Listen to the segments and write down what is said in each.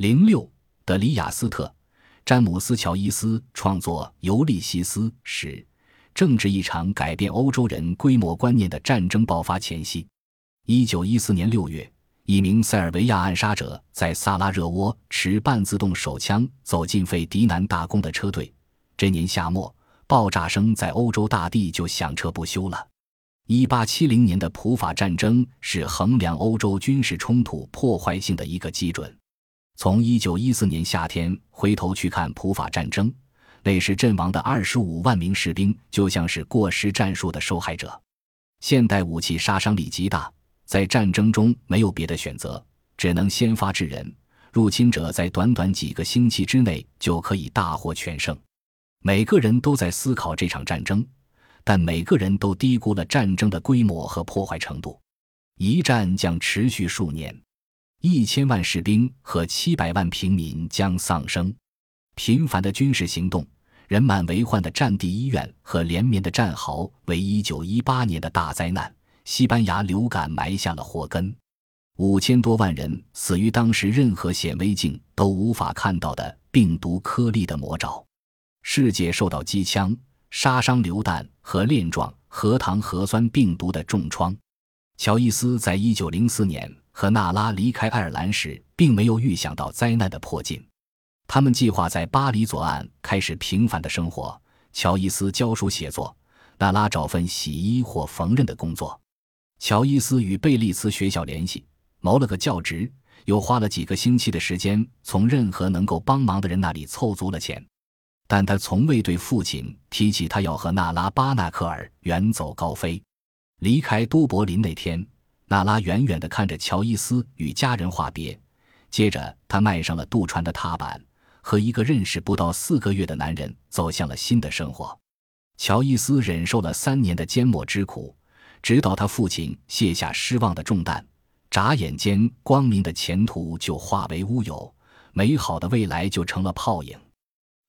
零六，德里亚斯特、詹姆斯·乔伊斯创作《尤利西斯》时，正值一场改变欧洲人规模观念的战争爆发前夕。一九一四年六月，一名塞尔维亚暗杀者在萨拉热窝持半自动手枪走进费迪南大公的车队。这年夏末，爆炸声在欧洲大地就响彻不休了。一八七零年的普法战争是衡量欧洲军事冲突破坏性的一个基准。从一九一四年夏天回头去看普法战争，那时阵亡的二十五万名士兵就像是过时战术的受害者。现代武器杀伤力极大，在战争中没有别的选择，只能先发制人。入侵者在短短几个星期之内就可以大获全胜。每个人都在思考这场战争，但每个人都低估了战争的规模和破坏程度。一战将持续数年。一千万士兵和七百万平民将丧生，频繁的军事行动、人满为患的战地医院和连绵的战壕，为一九一八年的大灾难——西班牙流感埋下了祸根。五千多万人死于当时任何显微镜都无法看到的病毒颗粒的魔爪。世界受到机枪、杀伤榴弹和链状核糖核酸病毒的重创。乔伊斯在一九零四年。和娜拉离开爱尔兰时，并没有预想到灾难的迫近。他们计划在巴黎左岸开始平凡的生活。乔伊斯教书写作，娜拉找份洗衣或缝纫的工作。乔伊斯与贝利茨学校联系，谋了个教职，又花了几个星期的时间从任何能够帮忙的人那里凑足了钱。但他从未对父亲提起他要和娜拉巴纳克尔远走高飞。离开都柏林那天。娜拉远远地看着乔伊斯与家人话别，接着他迈上了渡船的踏板，和一个认识不到四个月的男人走向了新的生活。乔伊斯忍受了三年的缄默之苦，直到他父亲卸下失望的重担，眨眼间，光明的前途就化为乌有，美好的未来就成了泡影。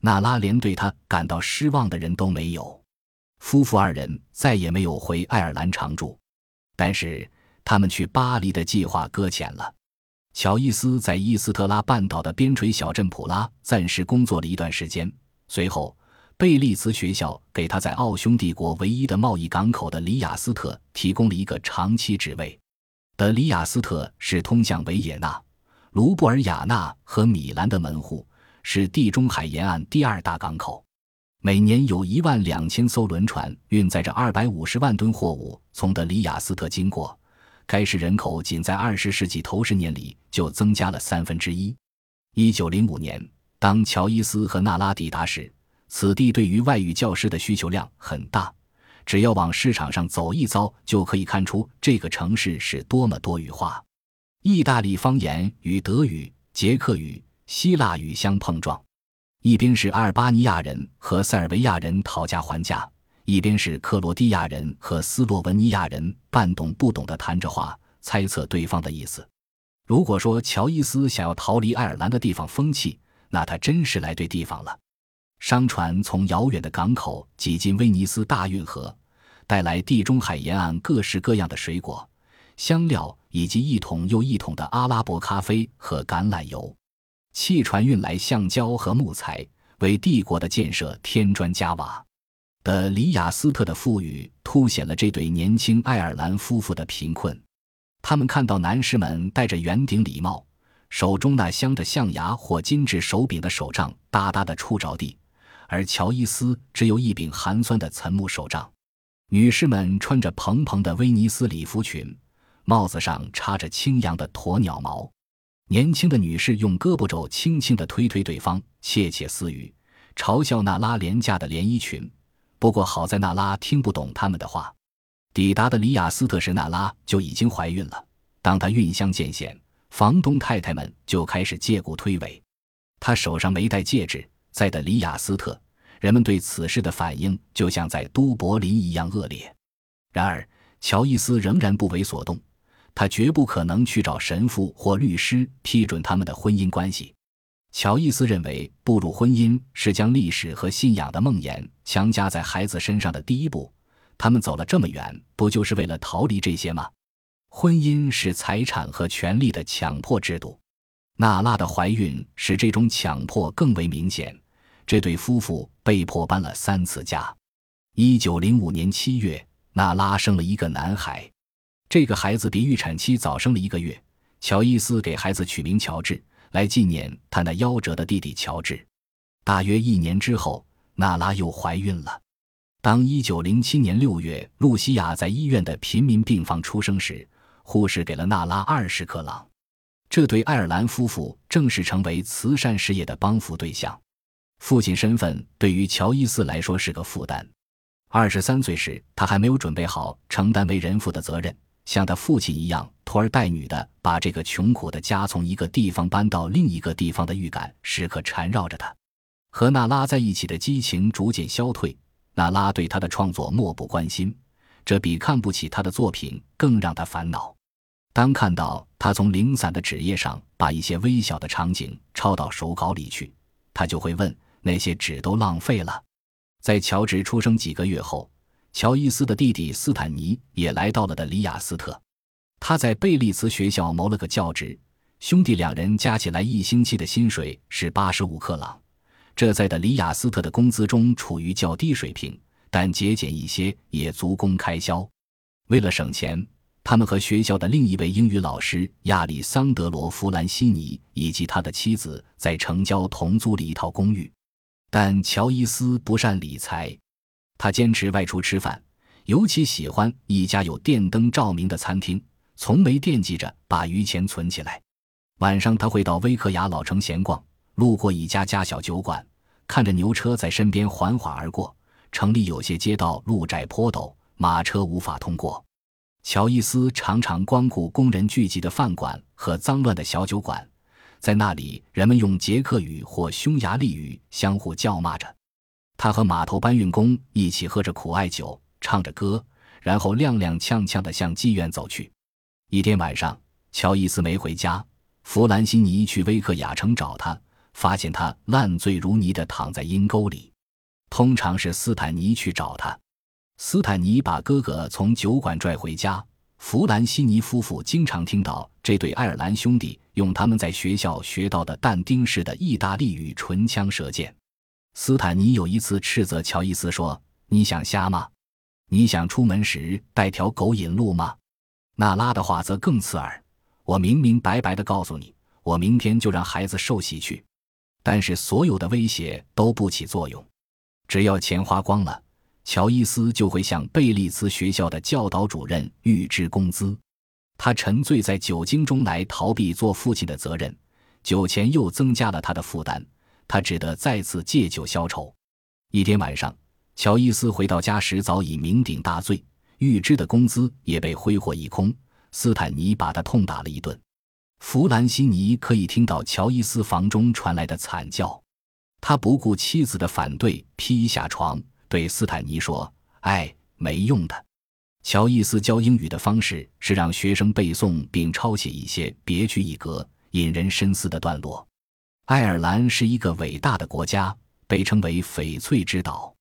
娜拉连对他感到失望的人都没有，夫妇二人再也没有回爱尔兰常住，但是。他们去巴黎的计划搁浅了。乔伊斯在伊斯特拉半岛的边陲小镇普拉暂时工作了一段时间，随后贝利茨学校给他在奥匈帝国唯一的贸易港口的里雅斯特提供了一个长期职位。的里雅斯特是通向维也纳、卢布尔雅纳和米兰的门户，是地中海沿岸第二大港口，每年有一万两千艘轮船运载着二百五十万吨货物从德里雅斯特经过。该市人口仅在二十世纪头十年里就增加了三分之一。一九零五年，当乔伊斯和娜拉抵达时，此地对于外语教师的需求量很大。只要往市场上走一遭，就可以看出这个城市是多么多语化。意大利方言与德语、捷克语、希腊语相碰撞，一边是阿尔巴尼亚人和塞尔维亚人讨价还价。一边是克罗地亚人和斯洛文尼亚人半懂不懂地谈着话，猜测对方的意思。如果说乔伊斯想要逃离爱尔兰的地方风气，那他真是来对地方了。商船从遥远的港口挤进威尼斯大运河，带来地中海沿岸各式各样的水果、香料以及一桶又一桶的阿拉伯咖啡和橄榄油。汽船运来橡胶和木材，为帝国的建设添砖加瓦。的里雅斯特的富裕凸显了这对年轻爱尔兰夫妇的贫困。他们看到男士们戴着圆顶礼帽，手中那镶着象牙或金质手柄的手杖大大的触着地，而乔伊斯只有一柄寒酸的岑木手杖。女士们穿着蓬蓬的威尼斯礼服裙，帽子上插着轻扬的鸵鸟毛。年轻的女士用胳膊肘轻轻地推推对方，窃窃私语，嘲笑那拉廉价的连衣裙。不过好在娜拉听不懂他们的话。抵达的里雅斯特时，娜拉就已经怀孕了。当她孕香渐显，房东太太们就开始借故推诿。她手上没戴戒指，在的里雅斯特，人们对此事的反应就像在都柏林一样恶劣。然而，乔伊斯仍然不为所动，他绝不可能去找神父或律师批准他们的婚姻关系。乔伊斯认为，步入婚姻是将历史和信仰的梦魇强加在孩子身上的第一步。他们走了这么远，不就是为了逃离这些吗？婚姻是财产和权力的强迫制度。娜拉的怀孕使这种强迫更为明显，这对夫妇被迫搬了三次家。一九零五年七月，娜拉生了一个男孩，这个孩子比预产期早生了一个月。乔伊斯给孩子取名乔治，来纪念他那夭折的弟弟乔治。大约一年之后，娜拉又怀孕了。当一九零七年六月，露西亚在医院的贫民病房出生时，护士给了娜拉二十克朗。这对爱尔兰夫妇正式成为慈善事业的帮扶对象。父亲身份对于乔伊斯来说是个负担。二十三岁时，他还没有准备好承担为人父的责任，像他父亲一样拖儿带女的把这个穷苦的家从一个地方搬到另一个地方的预感时刻缠绕着他。和娜拉在一起的激情逐渐消退，娜拉对他的创作漠不关心，这比看不起他的作品更让他烦恼。当看到他从零散的纸页上把一些微小的场景抄到手稿里去，他就会问：那些纸都浪费了。在乔治出生几个月后，乔伊斯的弟弟斯坦尼也来到了的里亚斯特。他在贝利茨学校谋了个教职，兄弟两人加起来一星期的薪水是八十五克朗，这在的里亚斯特的工资中处于较低水平，但节俭一些也足供开销。为了省钱，他们和学校的另一位英语老师亚历桑德罗·弗兰西尼以及他的妻子在城郊同租了一套公寓。但乔伊斯不善理财，他坚持外出吃饭，尤其喜欢一家有电灯照明的餐厅，从没惦记着把余钱存起来。晚上他会到威克雅老城闲逛，路过一家家小酒馆，看着牛车在身边缓缓而过。城里有些街道路窄坡陡，马车无法通过。乔伊斯常常光顾工人聚集的饭馆和脏乱的小酒馆。在那里，人们用捷克语或匈牙利语相互叫骂着。他和码头搬运工一起喝着苦艾酒，唱着歌，然后踉踉跄跄地向妓院走去。一天晚上，乔伊斯没回家，弗兰西尼去威克雅城找他，发现他烂醉如泥地躺在阴沟里。通常是斯坦尼去找他，斯坦尼把哥哥从酒馆拽回家。弗兰西尼夫妇经常听到这对爱尔兰兄弟用他们在学校学到的但丁式的意大利语唇枪舌剑。斯坦尼有一次斥责乔伊斯说：“你想瞎吗？你想出门时带条狗引路吗？”娜拉的话则更刺耳：“我明明白白的告诉你，我明天就让孩子受洗去。”但是所有的威胁都不起作用，只要钱花光了。乔伊斯就会向贝利兹学校的教导主任预支工资，他沉醉在酒精中来逃避做父亲的责任，酒钱又增加了他的负担，他只得再次借酒消愁。一天晚上，乔伊斯回到家时早已酩酊大醉，预支的工资也被挥霍一空。斯坦尼把他痛打了一顿，弗兰西尼可以听到乔伊斯房中传来的惨叫，他不顾妻子的反对，披下床。对斯坦尼说：“哎，没用的。”乔伊斯教英语的方式是让学生背诵并抄写一些别具一格、引人深思的段落。爱尔兰是一个伟大的国家，被称为翡翠之岛。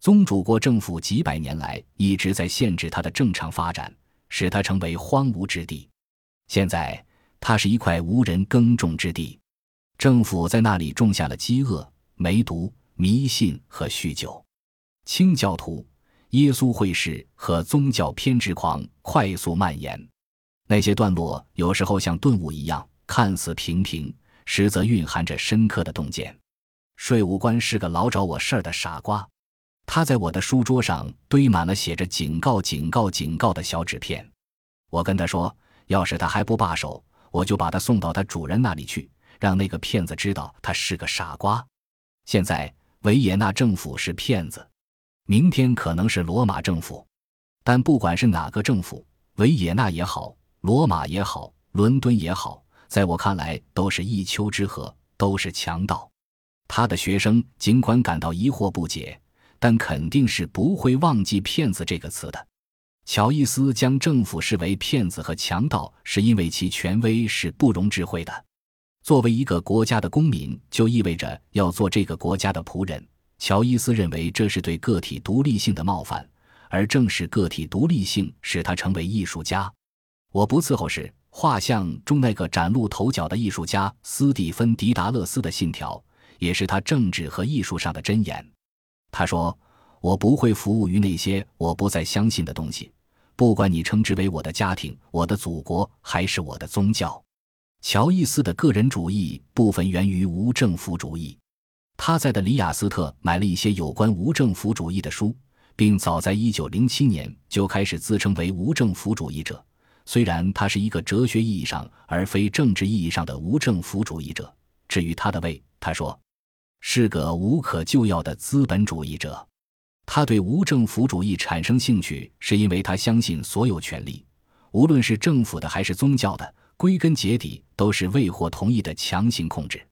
宗主国政府几百年来一直在限制它的正常发展，使它成为荒芜之地。现在，它是一块无人耕种之地，政府在那里种下了饥饿、梅毒、迷信和酗酒。清教徒、耶稣会士和宗教偏执狂快速蔓延。那些段落有时候像顿悟一样，看似平平，实则蕴含着深刻的洞见。税务官是个老找我事儿的傻瓜，他在我的书桌上堆满了写着“警告、警告、警告”的小纸片。我跟他说，要是他还不罢手，我就把他送到他主人那里去，让那个骗子知道他是个傻瓜。现在维也纳政府是骗子。明天可能是罗马政府，但不管是哪个政府，维也纳也好，罗马也好，伦敦也好，在我看来都是一丘之貉，都是强盗。他的学生尽管感到疑惑不解，但肯定是不会忘记“骗子”这个词的。乔伊斯将政府视为骗子和强盗，是因为其权威是不容置喙的。作为一个国家的公民，就意味着要做这个国家的仆人。乔伊斯认为这是对个体独立性的冒犯，而正是个体独立性使他成为艺术家。我不伺候时，画像中那个崭露头角的艺术家斯蒂芬·迪达勒斯的信条，也是他政治和艺术上的箴言。他说：“我不会服务于那些我不再相信的东西，不管你称之为我的家庭、我的祖国，还是我的宗教。”乔伊斯的个人主义部分源于无政府主义。他在的里雅斯特买了一些有关无政府主义的书，并早在1907年就开始自称为无政府主义者。虽然他是一个哲学意义上而非政治意义上的无政府主义者，至于他的位，他说是个无可救药的资本主义者。他对无政府主义产生兴趣，是因为他相信所有权利，无论是政府的还是宗教的。归根结底都是未获同意的强行控制，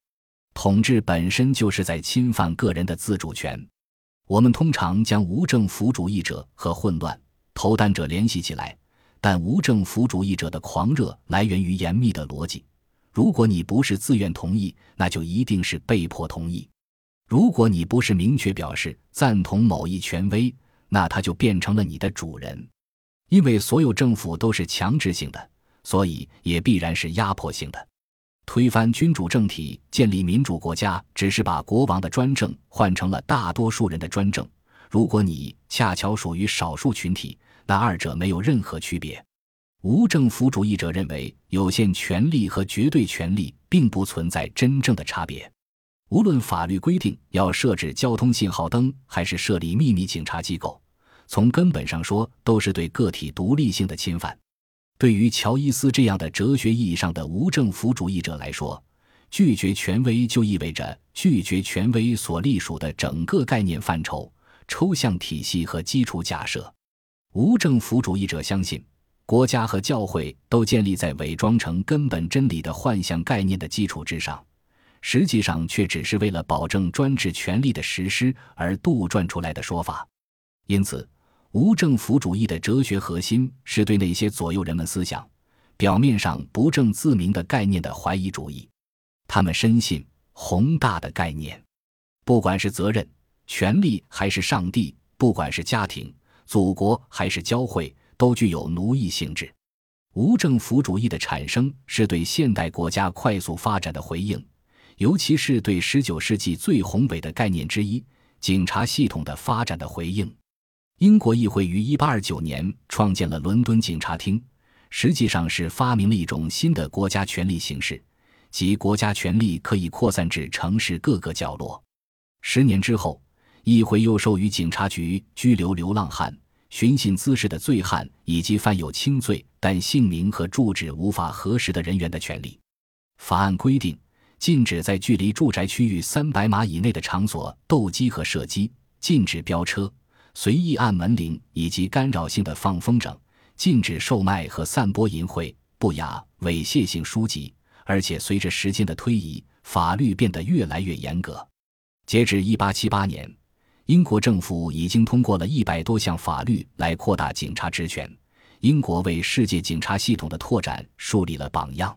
统治本身就是在侵犯个人的自主权。我们通常将无政府主义者和混乱投弹者联系起来，但无政府主义者的狂热来源于严密的逻辑。如果你不是自愿同意，那就一定是被迫同意；如果你不是明确表示赞同某一权威，那他就变成了你的主人。因为所有政府都是强制性的。所以也必然是压迫性的，推翻君主政体，建立民主国家，只是把国王的专政换成了大多数人的专政。如果你恰巧属于少数群体，那二者没有任何区别。无政府主义者认为，有限权利和绝对权利并不存在真正的差别。无论法律规定要设置交通信号灯，还是设立秘密警察机构，从根本上说，都是对个体独立性的侵犯。对于乔伊斯这样的哲学意义上的无政府主义者来说，拒绝权威就意味着拒绝权威所隶属的整个概念范畴、抽象体系和基础假设。无政府主义者相信，国家和教会都建立在伪装成根本真理的幻象概念的基础之上，实际上却只是为了保证专制权力的实施而杜撰出来的说法。因此。无政府主义的哲学核心是对那些左右人们思想、表面上不正自明的概念的怀疑主义。他们深信宏大的概念，不管是责任、权利还是上帝，不管是家庭、祖国还是教会，都具有奴役性质。无政府主义的产生是对现代国家快速发展的回应，尤其是对19世纪最宏伟的概念之一——警察系统的发展的回应。英国议会于1829年创建了伦敦警察厅，实际上是发明了一种新的国家权力形式，即国家权力可以扩散至城市各个角落。十年之后，议会又授予警察局拘留流浪汉、寻衅滋事的罪犯以及犯有轻罪但姓名和住址无法核实的人员的权利。法案规定，禁止在距离住宅区域三百码以内的场所斗鸡和射击，禁止飙车。随意按门铃以及干扰性的放风筝，禁止售卖和散播淫秽、不雅、猥亵性书籍。而且随着时间的推移，法律变得越来越严格。截至1878年，英国政府已经通过了一百多项法律来扩大警察职权。英国为世界警察系统的拓展树立了榜样。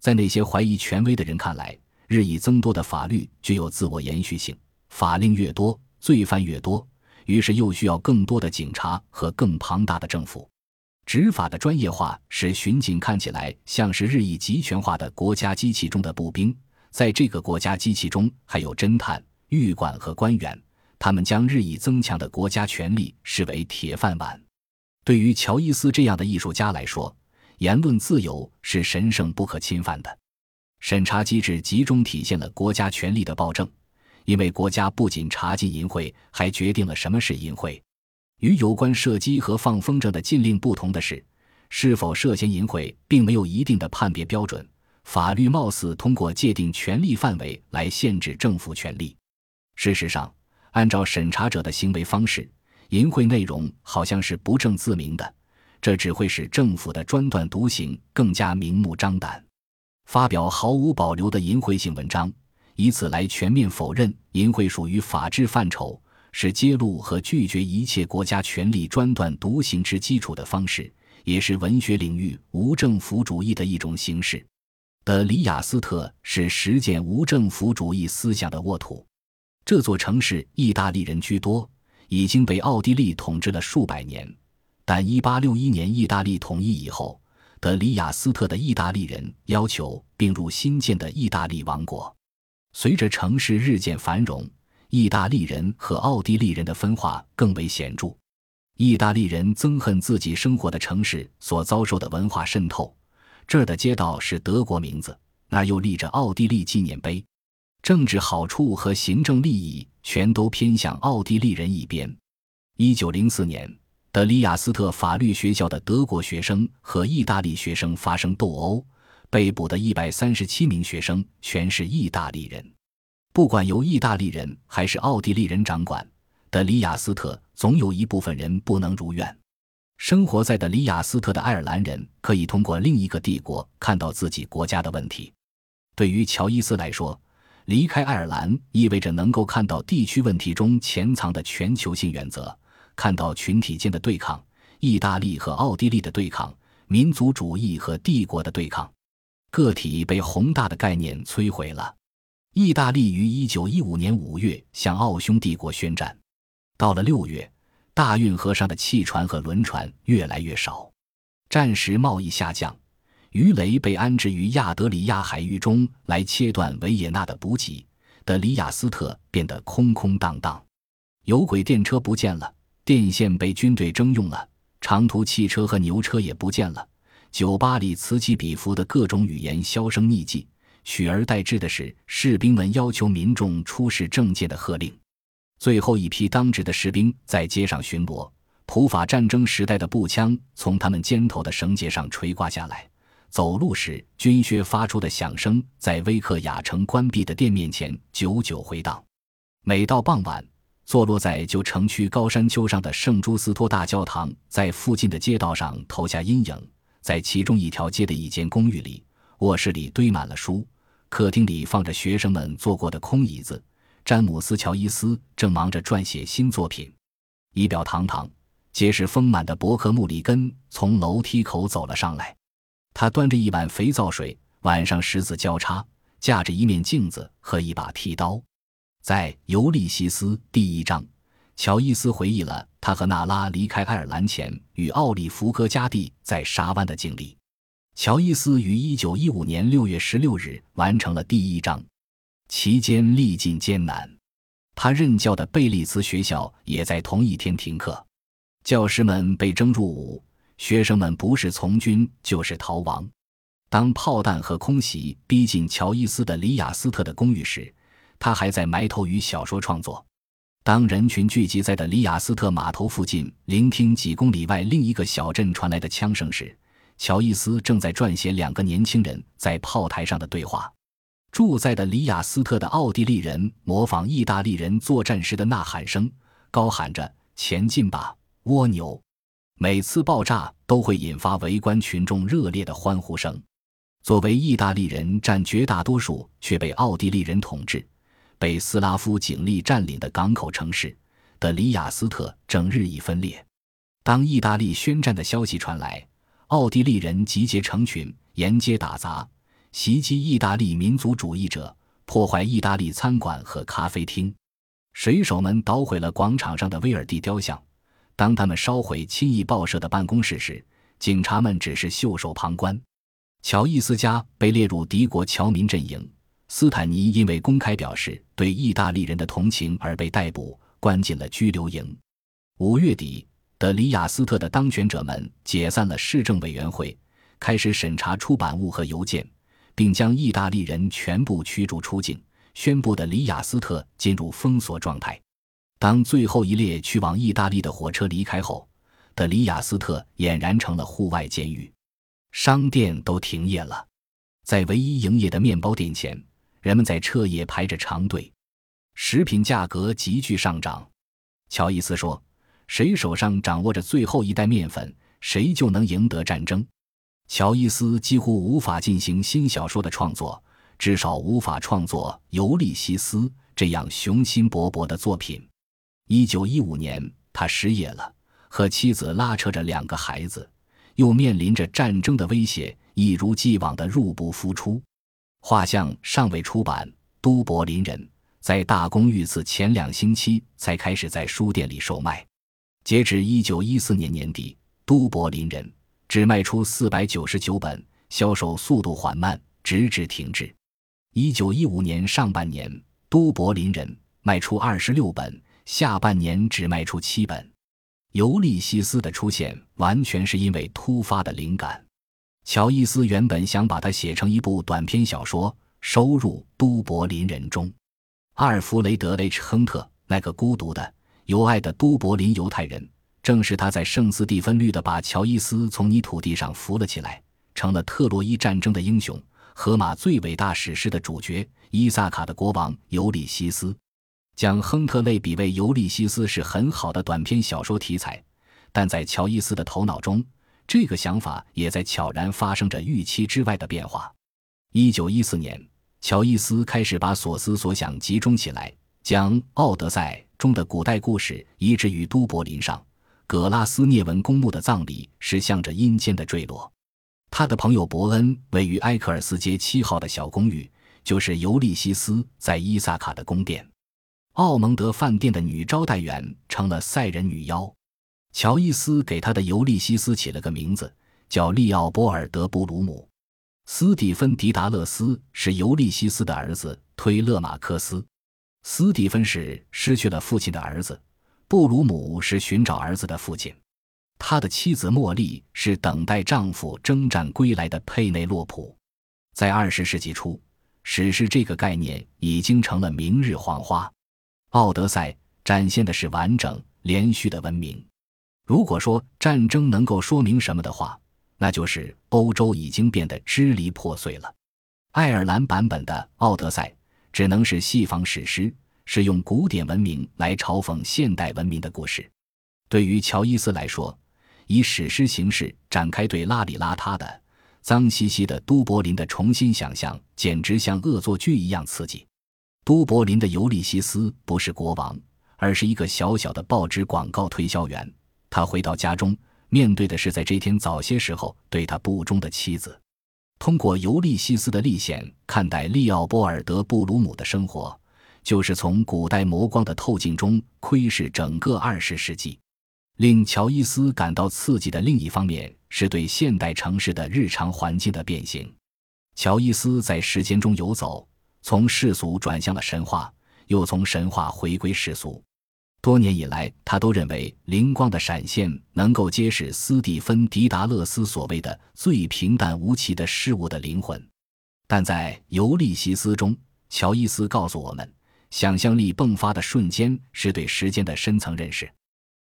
在那些怀疑权威的人看来，日益增多的法律具有自我延续性，法令越多，罪犯越多。于是又需要更多的警察和更庞大的政府，执法的专业化使巡警看起来像是日益集权化的国家机器中的步兵。在这个国家机器中，还有侦探、狱管和官员，他们将日益增强的国家权力视为铁饭碗。对于乔伊斯这样的艺术家来说，言论自由是神圣不可侵犯的。审查机制集中体现了国家权力的暴政。因为国家不仅查禁淫秽，还决定了什么是淫秽。与有关射击和放风筝的禁令不同的是，是否涉嫌淫秽并没有一定的判别标准。法律貌似通过界定权力范围来限制政府权力。事实上，按照审查者的行为方式，淫秽内容好像是不正自明的，这只会使政府的专断独行更加明目张胆。发表毫无保留的淫秽性文章。以此来全面否认淫秽属于法治范畴，是揭露和拒绝一切国家权力专断独行之基础的方式，也是文学领域无政府主义的一种形式。的里雅斯特是实践无政府主义思想的沃土。这座城市意大利人居多，已经被奥地利统治了数百年，但1861年意大利统一以后，德里亚斯特的意大利人要求并入新建的意大利王国。随着城市日渐繁荣，意大利人和奥地利人的分化更为显著。意大利人憎恨自己生活的城市所遭受的文化渗透。这儿的街道是德国名字，那儿又立着奥地利纪念碑。政治好处和行政利益全都偏向奥地利人一边。一九零四年，德里亚斯特法律学校的德国学生和意大利学生发生斗殴，被捕的一百三十七名学生全是意大利人。不管由意大利人还是奥地利人掌管，德里亚斯特总有一部分人不能如愿。生活在德里亚斯特的爱尔兰人可以通过另一个帝国看到自己国家的问题。对于乔伊斯来说，离开爱尔兰意味着能够看到地区问题中潜藏的全球性原则。看到群体间的对抗，意大利和奥地利的对抗，民族主义和帝国的对抗，个体被宏大的概念摧毁了。意大利于一九一五年五月向奥匈帝国宣战，到了六月，大运河上的汽船和轮船越来越少，战时贸易下降，鱼雷被安置于亚德里亚海域中来切断维也纳的补给，德里亚斯特变得空空荡荡，有轨电车不见了。电线被军队征用了，长途汽车和牛车也不见了。酒吧里此起彼伏的各种语言销声匿迹，取而代之的是士兵们要求民众出示证件的喝令。最后一批当值的士兵在街上巡逻，普法战争时代的步枪从他们肩头的绳结上垂挂下来。走路时，军靴发出的响声在威克雅城关闭的店面前久久回荡。每到傍晚。坐落在旧城区高山丘上的圣朱斯托大教堂，在附近的街道上投下阴影。在其中一条街的一间公寓里，卧室里堆满了书，客厅里放着学生们坐过的空椅子。詹姆斯·乔伊斯正忙着撰写新作品。仪表堂堂、结实丰满的伯克·穆里根从楼梯口走了上来，他端着一碗肥皂水，晚上十字交叉，架着一面镜子和一把剃刀。在《尤利西斯》第一章，乔伊斯回忆了他和娜拉离开爱尔兰前与奥利弗·戈加蒂在沙湾的经历。乔伊斯于1915年6月16日完成了第一章，期间历尽艰难。他任教的贝利茨学校也在同一天停课，教师们被征入伍，学生们不是从军就是逃亡。当炮弹和空袭逼近乔伊斯的里雅斯特的公寓时，他还在埋头于小说创作。当人群聚集在的里雅斯特码头附近，聆听几公里外另一个小镇传来的枪声时，乔伊斯正在撰写两个年轻人在炮台上的对话。住在的里雅斯特的奥地利人模仿意大利人作战时的呐喊声，高喊着“前进吧，蜗牛！”每次爆炸都会引发围观群众热烈的欢呼声。作为意大利人占绝大多数，却被奥地利人统治。被斯拉夫警力占领的港口城市的里雅斯特正日益分裂。当意大利宣战的消息传来，奥地利人集结成群，沿街打砸，袭击意大利民族主义者，破坏意大利餐馆和咖啡厅。水手们捣毁了广场上的威尔第雕像。当他们烧毁亲译报社的办公室时，警察们只是袖手旁观。乔伊斯家被列入敌国侨民阵营。斯坦尼因为公开表示对意大利人的同情而被逮捕，关进了拘留营。五月底，德里亚斯特的当权者们解散了市政委员会，开始审查出版物和邮件，并将意大利人全部驱逐出境，宣布的里亚斯特进入封锁状态。当最后一列去往意大利的火车离开后，德里亚斯特俨然成了户外监狱，商店都停业了，在唯一营业的面包店前。人们在彻夜排着长队，食品价格急剧上涨。乔伊斯说：“谁手上掌握着最后一袋面粉，谁就能赢得战争。”乔伊斯几乎无法进行新小说的创作，至少无法创作《尤利西斯》这样雄心勃勃的作品。一九一五年，他失业了，和妻子拉扯着两个孩子，又面临着战争的威胁，一如既往的入不敷出。画像尚未出版，都柏林人在大公遇刺前两星期才开始在书店里售卖。截至一九一四年年底，都柏林人只卖出四百九十九本，销售速度缓慢，直至停滞。一九一五年上半年，《都柏林人》卖出二十六本，下半年只卖出七本。尤利西斯的出现完全是因为突发的灵感。乔伊斯原本想把它写成一部短篇小说，收入《都柏林人》中。阿尔弗雷德 ·H· 亨特那个孤独的、有爱的都柏林犹太人，正是他在圣斯蒂芬律的把乔伊斯从泥土地上扶了起来，成了特洛伊战争的英雄，荷马最伟大史诗的主角，伊萨卡的国王尤利西斯。将亨特类比为尤利西斯是很好的短篇小说题材，但在乔伊斯的头脑中。这个想法也在悄然发生着预期之外的变化。一九一四年，乔伊斯开始把所思所想集中起来，将《奥德赛》中的古代故事移植于都柏林上。葛拉斯涅文公墓的葬礼是向着阴间的坠落。他的朋友伯恩位于埃克尔斯街七号的小公寓，就是尤利西斯在伊萨卡的宫殿。奥蒙德饭店的女招待员成了赛人女妖。乔伊斯给他的尤利西斯起了个名字，叫利奥波尔德·布鲁姆。斯蒂芬·迪达勒斯是尤利西斯的儿子推勒马克斯。斯蒂芬是失去了父亲的儿子，布鲁姆是寻找儿子的父亲。他的妻子茉莉是等待丈夫征战归来的佩内洛普。在二十世纪初，史诗这个概念已经成了明日黄花。《奥德赛》展现的是完整连续的文明。如果说战争能够说明什么的话，那就是欧洲已经变得支离破碎了。爱尔兰版本的《奥德赛》只能是西方史诗，是用古典文明来嘲讽现代文明的故事。对于乔伊斯来说，以史诗形式展开对邋里邋遢的、脏兮兮的都柏林的重新想象，简直像恶作剧一样刺激。都柏林的尤利西斯不是国王，而是一个小小的报纸广告推销员。他回到家中，面对的是在这天早些时候对他不忠的妻子。通过尤利西斯的历险看待利奥波尔德·布鲁姆的生活，就是从古代磨光的透镜中窥视整个二十世纪。令乔伊斯感到刺激的另一方面，是对现代城市的日常环境的变形。乔伊斯在时间中游走，从世俗转向了神话，又从神话回归世俗。多年以来，他都认为灵光的闪现能够揭示斯蒂芬·迪达勒斯所谓的最平淡无奇的事物的灵魂。但在《尤利西斯》中，乔伊斯告诉我们，想象力迸发的瞬间是对时间的深层认识。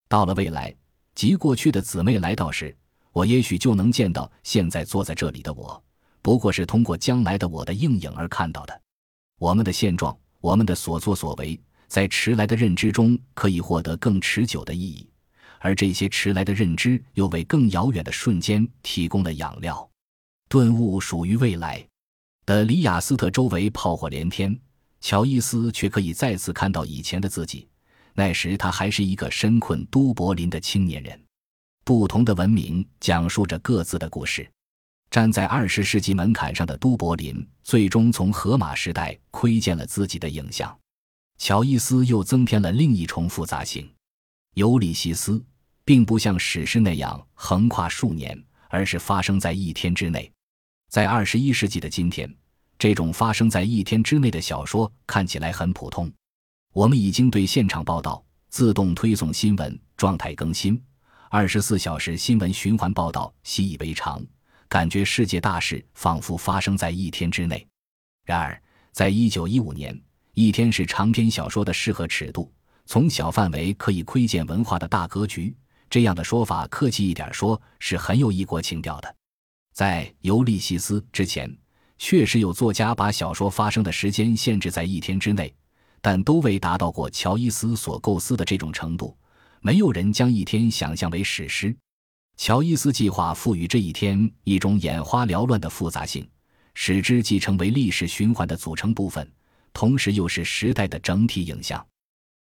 到了未来，即过去的姊妹来到时，我也许就能见到现在坐在这里的我，不过是通过将来的我的映影而看到的。我们的现状，我们的所作所为。在迟来的认知中，可以获得更持久的意义，而这些迟来的认知又为更遥远的瞬间提供了养料。顿悟属于未来的里雅斯特周围炮火连天，乔伊斯却可以再次看到以前的自己。那时他还是一个身困都柏林的青年人。不同的文明讲述着各自的故事。站在二十世纪门槛上的都柏林，最终从荷马时代窥见了自己的影像。乔伊斯又增添了另一重复杂性，《尤里西斯》并不像史诗那样横跨数年，而是发生在一天之内。在二十一世纪的今天，这种发生在一天之内的小说看起来很普通。我们已经对现场报道、自动推送新闻、状态更新、二十四小时新闻循环报道习以为常，感觉世界大事仿佛发生在一天之内。然而，在一九一五年。一天是长篇小说的适合尺度，从小范围可以窥见文化的大格局。这样的说法，客气一点说，是很有异国情调的。在《尤利西斯》之前，确实有作家把小说发生的时间限制在一天之内，但都未达到过乔伊斯所构思的这种程度。没有人将一天想象为史诗。乔伊斯计划赋予这一天一种眼花缭乱的复杂性，使之既成为历史循环的组成部分。同时又是时代的整体影像。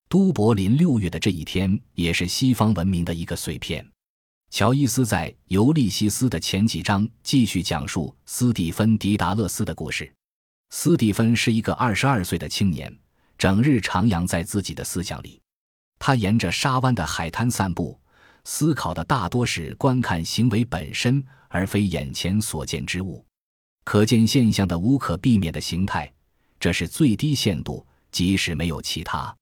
都柏林六月的这一天，也是西方文明的一个碎片。乔伊斯在《尤利西斯》的前几章继续讲述斯蒂芬·迪达勒斯的故事。斯蒂芬是一个二十二岁的青年，整日徜徉在自己的思想里。他沿着沙湾的海滩散步，思考的大多是观看行为本身，而非眼前所见之物。可见现象的无可避免的形态，这是最低限度，即使没有其他。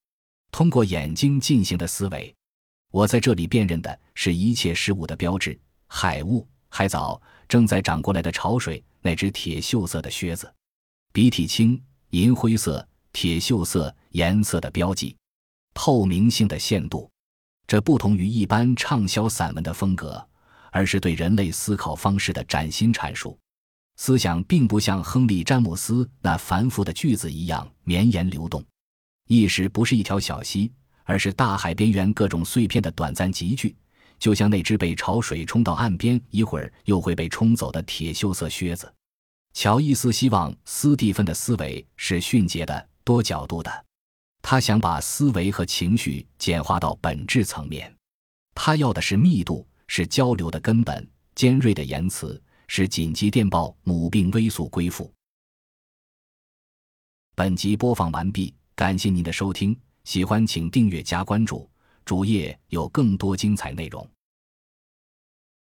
通过眼睛进行的思维，我在这里辨认的是一切事物的标志：海雾、海藻、正在涨过来的潮水、那只铁锈色的靴子、鼻涕青、银灰色、铁锈色颜色的标记、透明性的限度。这不同于一般畅销散文的风格，而是对人类思考方式的崭新阐述。思想并不像亨利·詹姆斯那繁复的句子一样绵延流动，意识不是一条小溪，而是大海边缘各种碎片的短暂集聚，就像那只被潮水冲到岸边，一会儿又会被冲走的铁锈色靴子。乔伊斯希望斯蒂芬的思维是迅捷的、多角度的，他想把思维和情绪简化到本质层面，他要的是密度，是交流的根本，尖锐的言辞。是紧急电报，母病危速归复。本集播放完毕，感谢您的收听，喜欢请订阅加关注，主页有更多精彩内容。